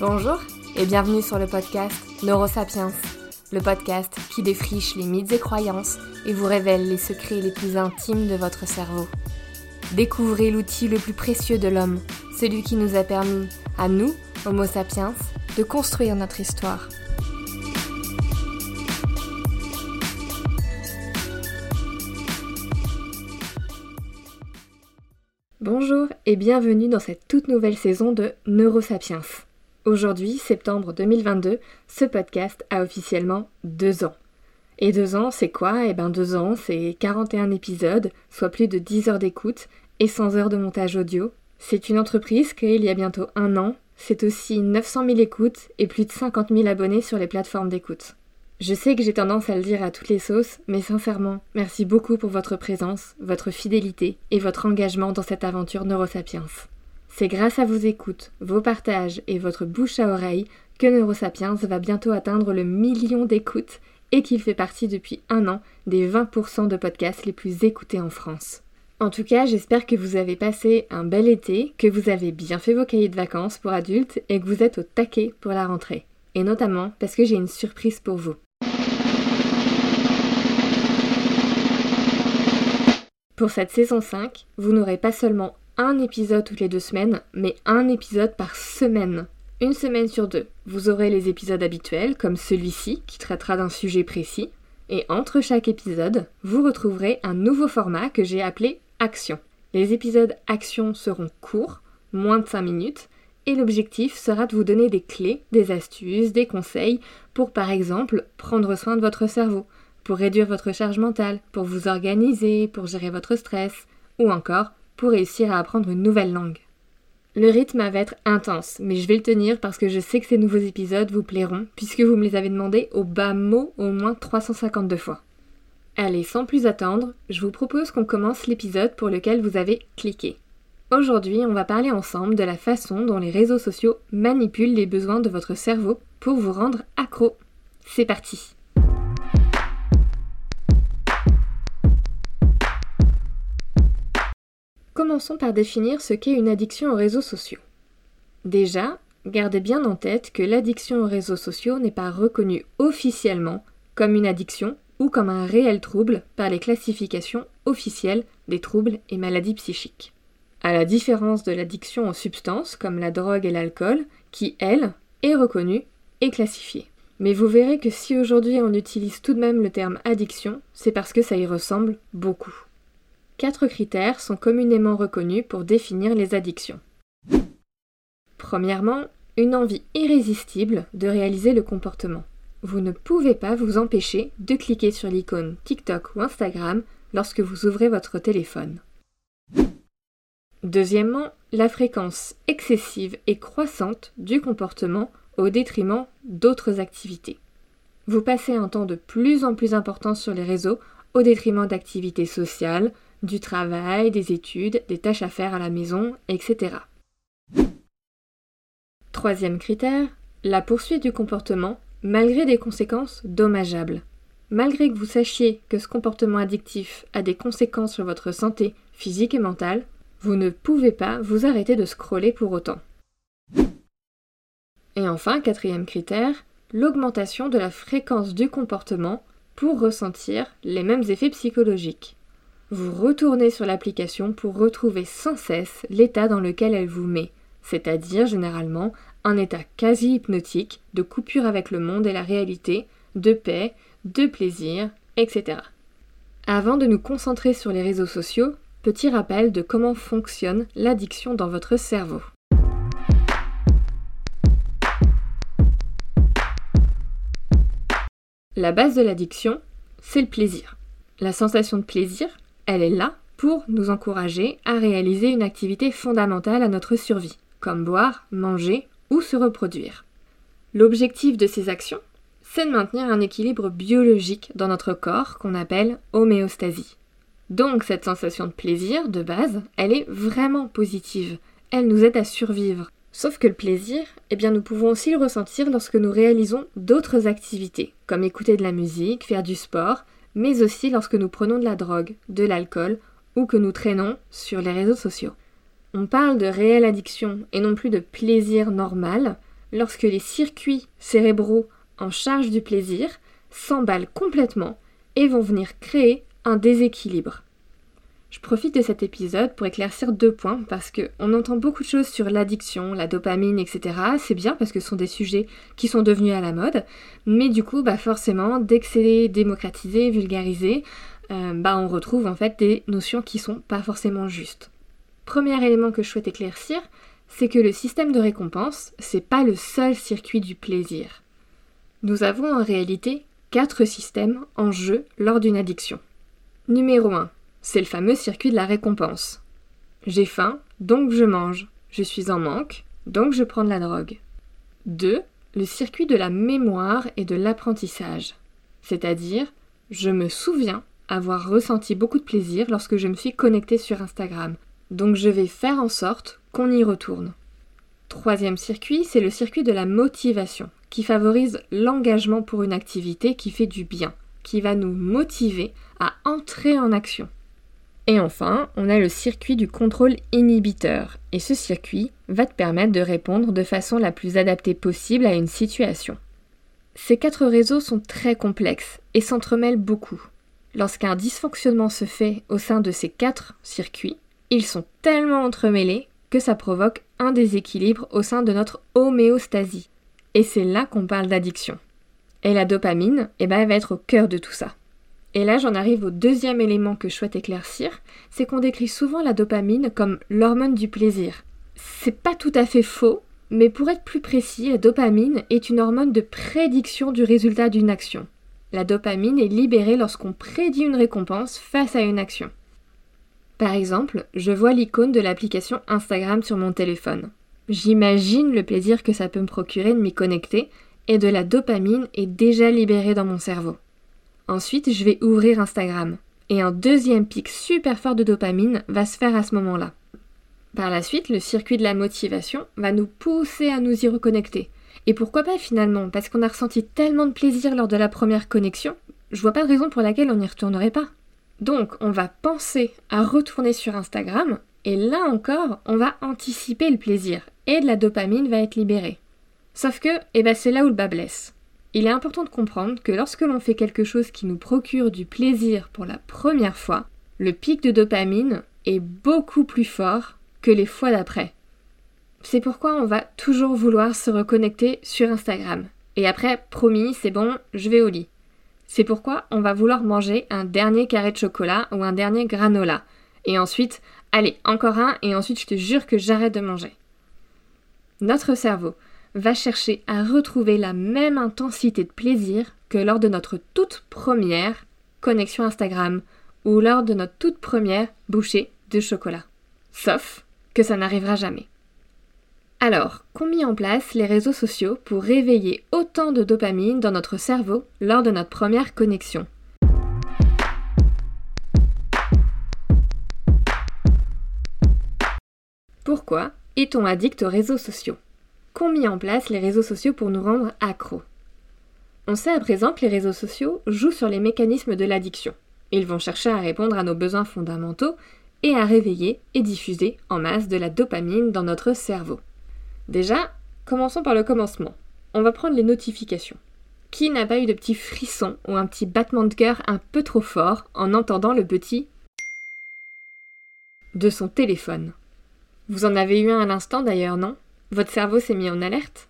Bonjour et bienvenue sur le podcast Neurosapiens, le podcast qui défriche les mythes et croyances et vous révèle les secrets les plus intimes de votre cerveau. Découvrez l'outil le plus précieux de l'homme, celui qui nous a permis, à nous, Homo sapiens, de construire notre histoire. Bonjour et bienvenue dans cette toute nouvelle saison de Neurosapiens. Aujourd'hui, septembre 2022, ce podcast a officiellement deux ans. Et deux ans, c'est quoi? Eh ben deux ans, c'est 41 épisodes, soit plus de 10 heures d'écoute et 100 heures de montage audio. C'est une entreprise créée il y a bientôt un an. C'est aussi 900 000 écoutes et plus de 50 000 abonnés sur les plateformes d'écoute. Je sais que j'ai tendance à le dire à toutes les sauces, mais sincèrement, merci beaucoup pour votre présence, votre fidélité et votre engagement dans cette aventure Neurosapiens. C'est grâce à vos écoutes, vos partages et votre bouche à oreille que Neurosapiens va bientôt atteindre le million d'écoutes et qu'il fait partie depuis un an des 20% de podcasts les plus écoutés en France. En tout cas, j'espère que vous avez passé un bel été, que vous avez bien fait vos cahiers de vacances pour adultes et que vous êtes au taquet pour la rentrée. Et notamment parce que j'ai une surprise pour vous. Pour cette saison 5, vous n'aurez pas seulement un épisode toutes les deux semaines, mais un épisode par semaine. Une semaine sur deux. Vous aurez les épisodes habituels, comme celui-ci, qui traitera d'un sujet précis. Et entre chaque épisode, vous retrouverez un nouveau format que j'ai appelé Action. Les épisodes Action seront courts, moins de 5 minutes, et l'objectif sera de vous donner des clés, des astuces, des conseils pour par exemple prendre soin de votre cerveau, pour réduire votre charge mentale, pour vous organiser, pour gérer votre stress, ou encore pour réussir à apprendre une nouvelle langue. Le rythme va être intense, mais je vais le tenir parce que je sais que ces nouveaux épisodes vous plairont, puisque vous me les avez demandés au bas mot au moins 352 fois. Allez, sans plus attendre, je vous propose qu'on commence l'épisode pour lequel vous avez cliqué. Aujourd'hui, on va parler ensemble de la façon dont les réseaux sociaux manipulent les besoins de votre cerveau pour vous rendre accro. C'est parti Commençons par définir ce qu'est une addiction aux réseaux sociaux. Déjà, gardez bien en tête que l'addiction aux réseaux sociaux n'est pas reconnue officiellement comme une addiction ou comme un réel trouble par les classifications officielles des troubles et maladies psychiques. À la différence de l'addiction aux substances comme la drogue et l'alcool, qui, elle, est reconnue et classifiée. Mais vous verrez que si aujourd'hui on utilise tout de même le terme addiction, c'est parce que ça y ressemble beaucoup. Quatre critères sont communément reconnus pour définir les addictions. Premièrement, une envie irrésistible de réaliser le comportement. Vous ne pouvez pas vous empêcher de cliquer sur l'icône TikTok ou Instagram lorsque vous ouvrez votre téléphone. Deuxièmement, la fréquence excessive et croissante du comportement au détriment d'autres activités. Vous passez un temps de plus en plus important sur les réseaux au détriment d'activités sociales, du travail, des études, des tâches à faire à la maison, etc. Troisième critère, la poursuite du comportement malgré des conséquences dommageables. Malgré que vous sachiez que ce comportement addictif a des conséquences sur votre santé physique et mentale, vous ne pouvez pas vous arrêter de scroller pour autant. Et enfin, quatrième critère, l'augmentation de la fréquence du comportement pour ressentir les mêmes effets psychologiques vous retournez sur l'application pour retrouver sans cesse l'état dans lequel elle vous met, c'est-à-dire généralement un état quasi hypnotique de coupure avec le monde et la réalité, de paix, de plaisir, etc. Avant de nous concentrer sur les réseaux sociaux, petit rappel de comment fonctionne l'addiction dans votre cerveau. La base de l'addiction, c'est le plaisir. La sensation de plaisir, elle est là pour nous encourager à réaliser une activité fondamentale à notre survie, comme boire, manger ou se reproduire. L'objectif de ces actions, c'est de maintenir un équilibre biologique dans notre corps qu'on appelle homéostasie. Donc cette sensation de plaisir, de base, elle est vraiment positive. Elle nous aide à survivre. Sauf que le plaisir, eh bien nous pouvons aussi le ressentir lorsque nous réalisons d'autres activités, comme écouter de la musique, faire du sport, mais aussi lorsque nous prenons de la drogue, de l'alcool ou que nous traînons sur les réseaux sociaux. On parle de réelle addiction et non plus de plaisir normal lorsque les circuits cérébraux en charge du plaisir s'emballent complètement et vont venir créer un déséquilibre. Je profite de cet épisode pour éclaircir deux points parce qu'on entend beaucoup de choses sur l'addiction, la dopamine, etc. C'est bien parce que ce sont des sujets qui sont devenus à la mode, mais du coup, bah forcément, dès que c'est démocratisé, vulgarisé, euh, bah on retrouve en fait des notions qui sont pas forcément justes. Premier élément que je souhaite éclaircir, c'est que le système de récompense, c'est pas le seul circuit du plaisir. Nous avons en réalité quatre systèmes en jeu lors d'une addiction. Numéro 1, c'est le fameux circuit de la récompense. J'ai faim, donc je mange. Je suis en manque, donc je prends de la drogue. 2. Le circuit de la mémoire et de l'apprentissage. C'est-à-dire, je me souviens avoir ressenti beaucoup de plaisir lorsque je me suis connecté sur Instagram. Donc je vais faire en sorte qu'on y retourne. Troisième circuit, c'est le circuit de la motivation, qui favorise l'engagement pour une activité qui fait du bien, qui va nous motiver à entrer en action. Et enfin, on a le circuit du contrôle inhibiteur. Et ce circuit va te permettre de répondre de façon la plus adaptée possible à une situation. Ces quatre réseaux sont très complexes et s'entremêlent beaucoup. Lorsqu'un dysfonctionnement se fait au sein de ces quatre circuits, ils sont tellement entremêlés que ça provoque un déséquilibre au sein de notre homéostasie. Et c'est là qu'on parle d'addiction. Et la dopamine, eh ben, elle va être au cœur de tout ça. Et là, j'en arrive au deuxième élément que je souhaite éclaircir, c'est qu'on décrit souvent la dopamine comme l'hormone du plaisir. C'est pas tout à fait faux, mais pour être plus précis, la dopamine est une hormone de prédiction du résultat d'une action. La dopamine est libérée lorsqu'on prédit une récompense face à une action. Par exemple, je vois l'icône de l'application Instagram sur mon téléphone. J'imagine le plaisir que ça peut me procurer de m'y connecter et de la dopamine est déjà libérée dans mon cerveau. Ensuite, je vais ouvrir Instagram. Et un deuxième pic super fort de dopamine va se faire à ce moment-là. Par la suite, le circuit de la motivation va nous pousser à nous y reconnecter. Et pourquoi pas finalement? Parce qu'on a ressenti tellement de plaisir lors de la première connexion, je vois pas de raison pour laquelle on n'y retournerait pas. Donc, on va penser à retourner sur Instagram, et là encore, on va anticiper le plaisir, et de la dopamine va être libérée. Sauf que, eh ben, c'est là où le bas blesse. Il est important de comprendre que lorsque l'on fait quelque chose qui nous procure du plaisir pour la première fois, le pic de dopamine est beaucoup plus fort que les fois d'après. C'est pourquoi on va toujours vouloir se reconnecter sur Instagram. Et après, promis, c'est bon, je vais au lit. C'est pourquoi on va vouloir manger un dernier carré de chocolat ou un dernier granola. Et ensuite, allez, encore un, et ensuite je te jure que j'arrête de manger. Notre cerveau, va chercher à retrouver la même intensité de plaisir que lors de notre toute première connexion Instagram ou lors de notre toute première bouchée de chocolat. Sauf que ça n'arrivera jamais. Alors, qu'ont mis en place les réseaux sociaux pour réveiller autant de dopamine dans notre cerveau lors de notre première connexion Pourquoi est-on addict aux réseaux sociaux? Qu'ont mis en place les réseaux sociaux pour nous rendre accros. On sait à présent que les réseaux sociaux jouent sur les mécanismes de l'addiction. Ils vont chercher à répondre à nos besoins fondamentaux et à réveiller et diffuser en masse de la dopamine dans notre cerveau. Déjà, commençons par le commencement. On va prendre les notifications. Qui n'a pas eu de petits frissons ou un petit battement de cœur un peu trop fort en entendant le petit de son téléphone? Vous en avez eu un à l'instant d'ailleurs, non? Votre cerveau s'est mis en alerte?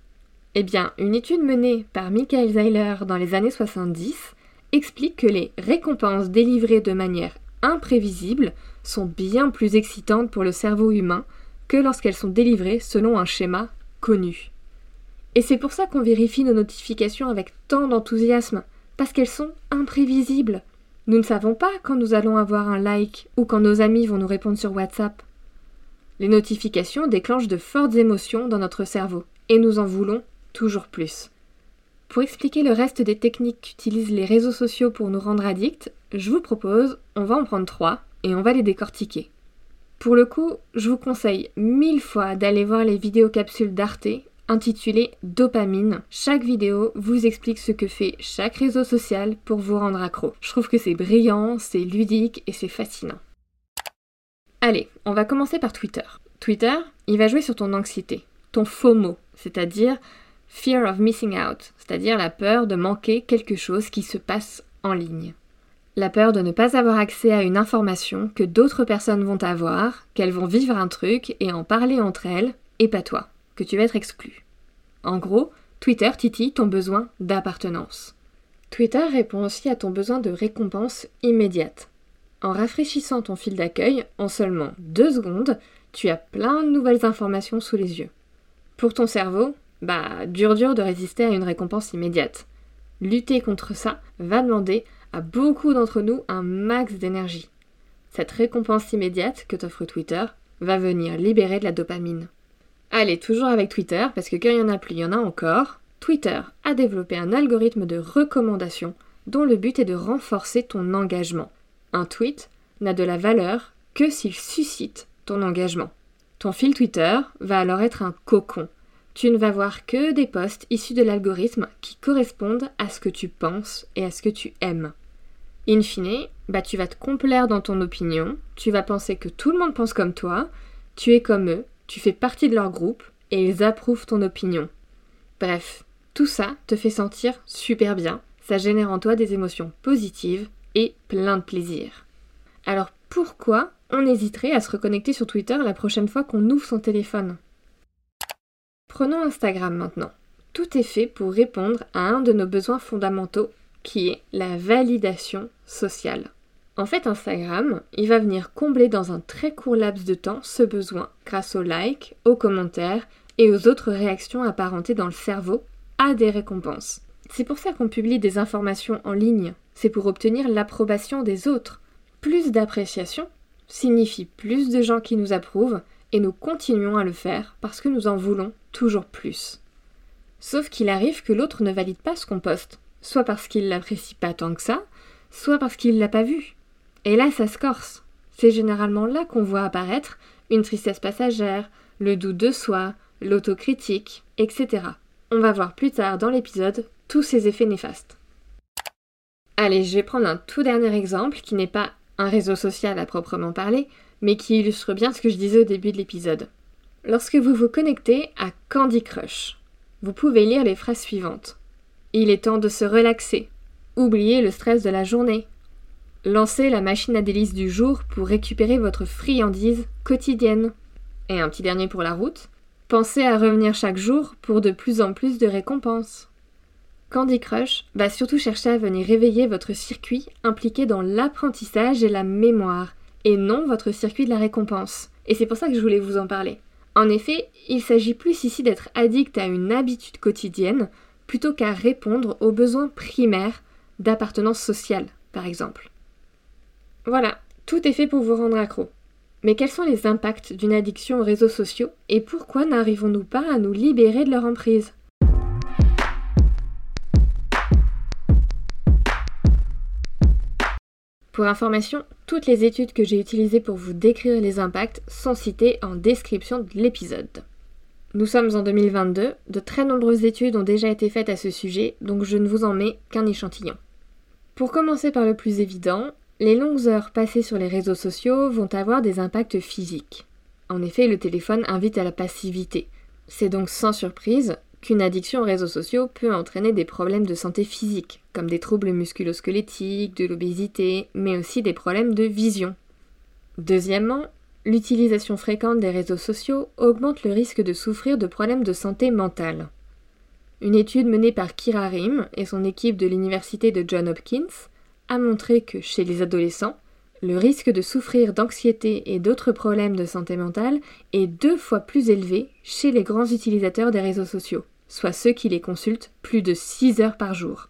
Eh bien, une étude menée par Michael Zeiler dans les années 70 explique que les récompenses délivrées de manière imprévisible sont bien plus excitantes pour le cerveau humain que lorsqu'elles sont délivrées selon un schéma connu. Et c'est pour ça qu'on vérifie nos notifications avec tant d'enthousiasme, parce qu'elles sont imprévisibles. Nous ne savons pas quand nous allons avoir un like ou quand nos amis vont nous répondre sur WhatsApp. Les notifications déclenchent de fortes émotions dans notre cerveau et nous en voulons toujours plus. Pour expliquer le reste des techniques qu'utilisent les réseaux sociaux pour nous rendre addicts, je vous propose, on va en prendre trois et on va les décortiquer. Pour le coup, je vous conseille mille fois d'aller voir les vidéos capsules d'Arte intitulées Dopamine. Chaque vidéo vous explique ce que fait chaque réseau social pour vous rendre accro. Je trouve que c'est brillant, c'est ludique et c'est fascinant. Allez, on va commencer par Twitter. Twitter, il va jouer sur ton anxiété, ton FOMO, c'est-à-dire Fear of missing out, c'est-à-dire la peur de manquer quelque chose qui se passe en ligne. La peur de ne pas avoir accès à une information que d'autres personnes vont avoir, qu'elles vont vivre un truc et en parler entre elles, et pas toi, que tu vas être exclu. En gros, Twitter titille ton besoin d'appartenance. Twitter répond aussi à ton besoin de récompense immédiate. En rafraîchissant ton fil d'accueil, en seulement deux secondes, tu as plein de nouvelles informations sous les yeux. Pour ton cerveau, bah, dur dur de résister à une récompense immédiate. Lutter contre ça va demander à beaucoup d'entre nous un max d'énergie. Cette récompense immédiate que t'offre Twitter va venir libérer de la dopamine. Allez, toujours avec Twitter, parce que quand il y en a plus, il y en a encore. Twitter a développé un algorithme de recommandation dont le but est de renforcer ton engagement. Un tweet n'a de la valeur que s'il suscite ton engagement. Ton fil Twitter va alors être un cocon tu ne vas voir que des posts issus de l'algorithme qui correspondent à ce que tu penses et à ce que tu aimes. In fine, bah tu vas te complaire dans ton opinion, tu vas penser que tout le monde pense comme toi, tu es comme eux, tu fais partie de leur groupe et ils approuvent ton opinion. Bref, tout ça te fait sentir super bien, ça génère en toi des émotions positives et plein de plaisir. Alors pourquoi on hésiterait à se reconnecter sur Twitter la prochaine fois qu'on ouvre son téléphone? Prenons Instagram maintenant. Tout est fait pour répondre à un de nos besoins fondamentaux qui est la validation sociale. En fait, Instagram, il va venir combler dans un très court laps de temps ce besoin grâce aux likes, aux commentaires et aux autres réactions apparentées dans le cerveau à des récompenses. C'est pour ça qu'on publie des informations en ligne, c'est pour obtenir l'approbation des autres. Plus d'appréciation signifie plus de gens qui nous approuvent et nous continuons à le faire parce que nous en voulons toujours plus. Sauf qu'il arrive que l'autre ne valide pas ce qu'on poste, soit parce qu'il l'apprécie pas tant que ça, soit parce qu'il l'a pas vu. Et là, ça se corse. C'est généralement là qu'on voit apparaître une tristesse passagère, le doute de soi, l'autocritique, etc. On va voir plus tard dans l'épisode tous ces effets néfastes. Allez, je vais prendre un tout dernier exemple qui n'est pas un réseau social à proprement parler, mais qui illustre bien ce que je disais au début de l'épisode. Lorsque vous vous connectez à Candy Crush, vous pouvez lire les phrases suivantes. Il est temps de se relaxer. Oubliez le stress de la journée. Lancez la machine à délices du jour pour récupérer votre friandise quotidienne. Et un petit dernier pour la route. Pensez à revenir chaque jour pour de plus en plus de récompenses. Candy Crush va surtout chercher à venir réveiller votre circuit impliqué dans l'apprentissage et la mémoire, et non votre circuit de la récompense. Et c'est pour ça que je voulais vous en parler. En effet, il s'agit plus ici d'être addict à une habitude quotidienne plutôt qu'à répondre aux besoins primaires d'appartenance sociale, par exemple. Voilà, tout est fait pour vous rendre accro. Mais quels sont les impacts d'une addiction aux réseaux sociaux et pourquoi n'arrivons-nous pas à nous libérer de leur emprise? Pour information, toutes les études que j'ai utilisées pour vous décrire les impacts sont citées en description de l'épisode. Nous sommes en 2022, de très nombreuses études ont déjà été faites à ce sujet, donc je ne vous en mets qu'un échantillon. Pour commencer par le plus évident, les longues heures passées sur les réseaux sociaux vont avoir des impacts physiques. En effet, le téléphone invite à la passivité. C'est donc sans surprise qu'une addiction aux réseaux sociaux peut entraîner des problèmes de santé physique, comme des troubles musculosquelettiques, de l'obésité, mais aussi des problèmes de vision. Deuxièmement, l'utilisation fréquente des réseaux sociaux augmente le risque de souffrir de problèmes de santé mentale. Une étude menée par Kira Rim et son équipe de l'université de John Hopkins a montré que chez les adolescents, le risque de souffrir d'anxiété et d'autres problèmes de santé mentale est deux fois plus élevé chez les grands utilisateurs des réseaux sociaux, soit ceux qui les consultent plus de 6 heures par jour.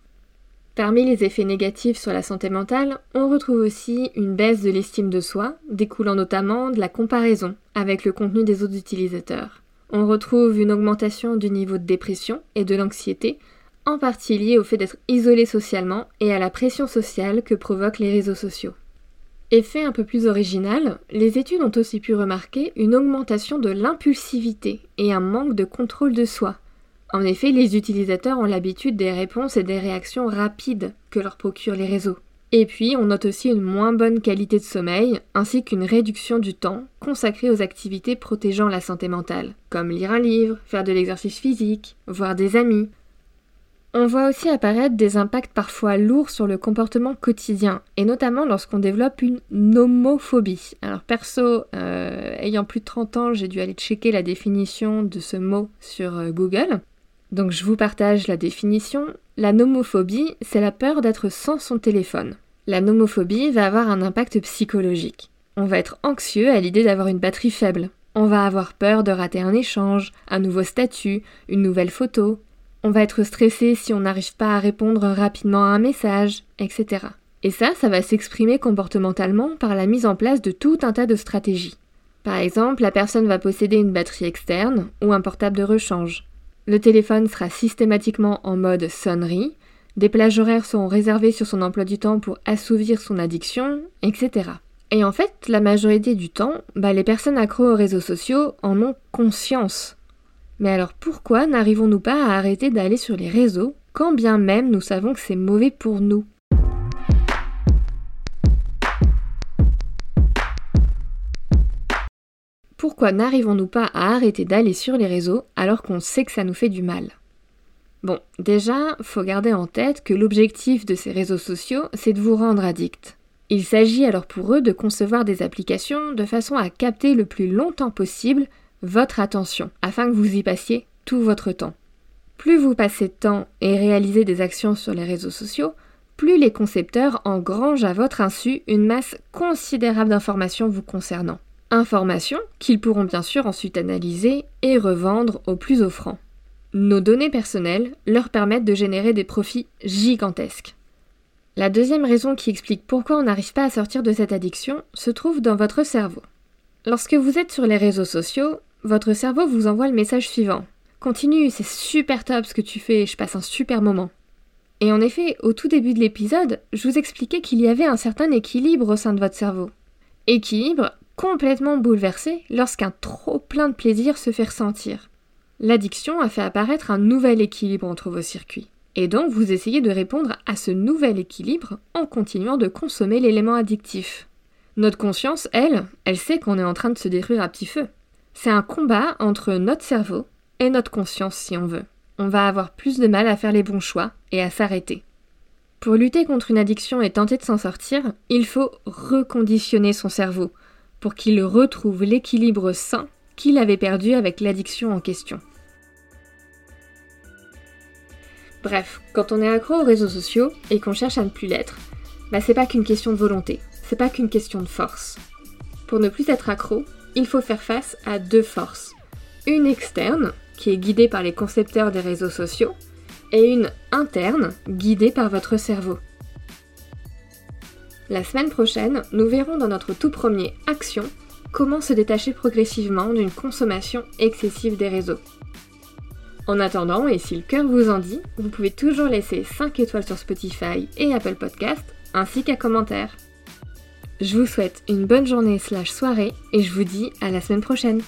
Parmi les effets négatifs sur la santé mentale, on retrouve aussi une baisse de l'estime de soi, découlant notamment de la comparaison avec le contenu des autres utilisateurs. On retrouve une augmentation du niveau de dépression et de l'anxiété, en partie liée au fait d'être isolé socialement et à la pression sociale que provoquent les réseaux sociaux. Effet un peu plus original, les études ont aussi pu remarquer une augmentation de l'impulsivité et un manque de contrôle de soi. En effet, les utilisateurs ont l'habitude des réponses et des réactions rapides que leur procurent les réseaux. Et puis, on note aussi une moins bonne qualité de sommeil, ainsi qu'une réduction du temps consacré aux activités protégeant la santé mentale, comme lire un livre, faire de l'exercice physique, voir des amis. On voit aussi apparaître des impacts parfois lourds sur le comportement quotidien, et notamment lorsqu'on développe une nomophobie. Alors perso, euh, ayant plus de 30 ans, j'ai dû aller checker la définition de ce mot sur euh, Google. Donc je vous partage la définition. La nomophobie, c'est la peur d'être sans son téléphone. La nomophobie va avoir un impact psychologique. On va être anxieux à l'idée d'avoir une batterie faible. On va avoir peur de rater un échange, un nouveau statut, une nouvelle photo. On va être stressé si on n'arrive pas à répondre rapidement à un message, etc. Et ça, ça va s'exprimer comportementalement par la mise en place de tout un tas de stratégies. Par exemple, la personne va posséder une batterie externe ou un portable de rechange. Le téléphone sera systématiquement en mode sonnerie, des plages horaires seront réservées sur son emploi du temps pour assouvir son addiction, etc. Et en fait, la majorité du temps, bah, les personnes accro aux réseaux sociaux en ont conscience. Mais alors pourquoi n'arrivons-nous pas à arrêter d'aller sur les réseaux quand bien même nous savons que c'est mauvais pour nous? Pourquoi n'arrivons-nous pas à arrêter d'aller sur les réseaux alors qu'on sait que ça nous fait du mal? Bon, déjà, faut garder en tête que l'objectif de ces réseaux sociaux, c'est de vous rendre addict. Il s'agit alors pour eux de concevoir des applications de façon à capter le plus longtemps possible votre attention, afin que vous y passiez tout votre temps. Plus vous passez de temps et réalisez des actions sur les réseaux sociaux, plus les concepteurs engrangent à votre insu une masse considérable d'informations vous concernant. Informations qu'ils pourront bien sûr ensuite analyser et revendre au plus offrant. Nos données personnelles leur permettent de générer des profits gigantesques. La deuxième raison qui explique pourquoi on n'arrive pas à sortir de cette addiction se trouve dans votre cerveau. Lorsque vous êtes sur les réseaux sociaux, votre cerveau vous envoie le message suivant. Continue, c'est super top ce que tu fais, je passe un super moment. Et en effet, au tout début de l'épisode, je vous expliquais qu'il y avait un certain équilibre au sein de votre cerveau. Équilibre complètement bouleversé lorsqu'un trop plein de plaisir se fait ressentir. L'addiction a fait apparaître un nouvel équilibre entre vos circuits. Et donc vous essayez de répondre à ce nouvel équilibre en continuant de consommer l'élément addictif. Notre conscience, elle, elle sait qu'on est en train de se détruire à petit feu. C'est un combat entre notre cerveau et notre conscience si on veut. On va avoir plus de mal à faire les bons choix et à s'arrêter. Pour lutter contre une addiction et tenter de s'en sortir, il faut reconditionner son cerveau pour qu'il retrouve l'équilibre sain qu'il avait perdu avec l'addiction en question. Bref, quand on est accro aux réseaux sociaux et qu'on cherche à ne plus l'être, bah c'est pas qu'une question de volonté, c'est pas qu'une question de force. Pour ne plus être accro, il faut faire face à deux forces. Une externe, qui est guidée par les concepteurs des réseaux sociaux, et une interne, guidée par votre cerveau. La semaine prochaine, nous verrons dans notre tout premier Action comment se détacher progressivement d'une consommation excessive des réseaux. En attendant, et si le cœur vous en dit, vous pouvez toujours laisser 5 étoiles sur Spotify et Apple Podcast, ainsi qu'un commentaire. Je vous souhaite une bonne journée slash soirée et je vous dis à la semaine prochaine.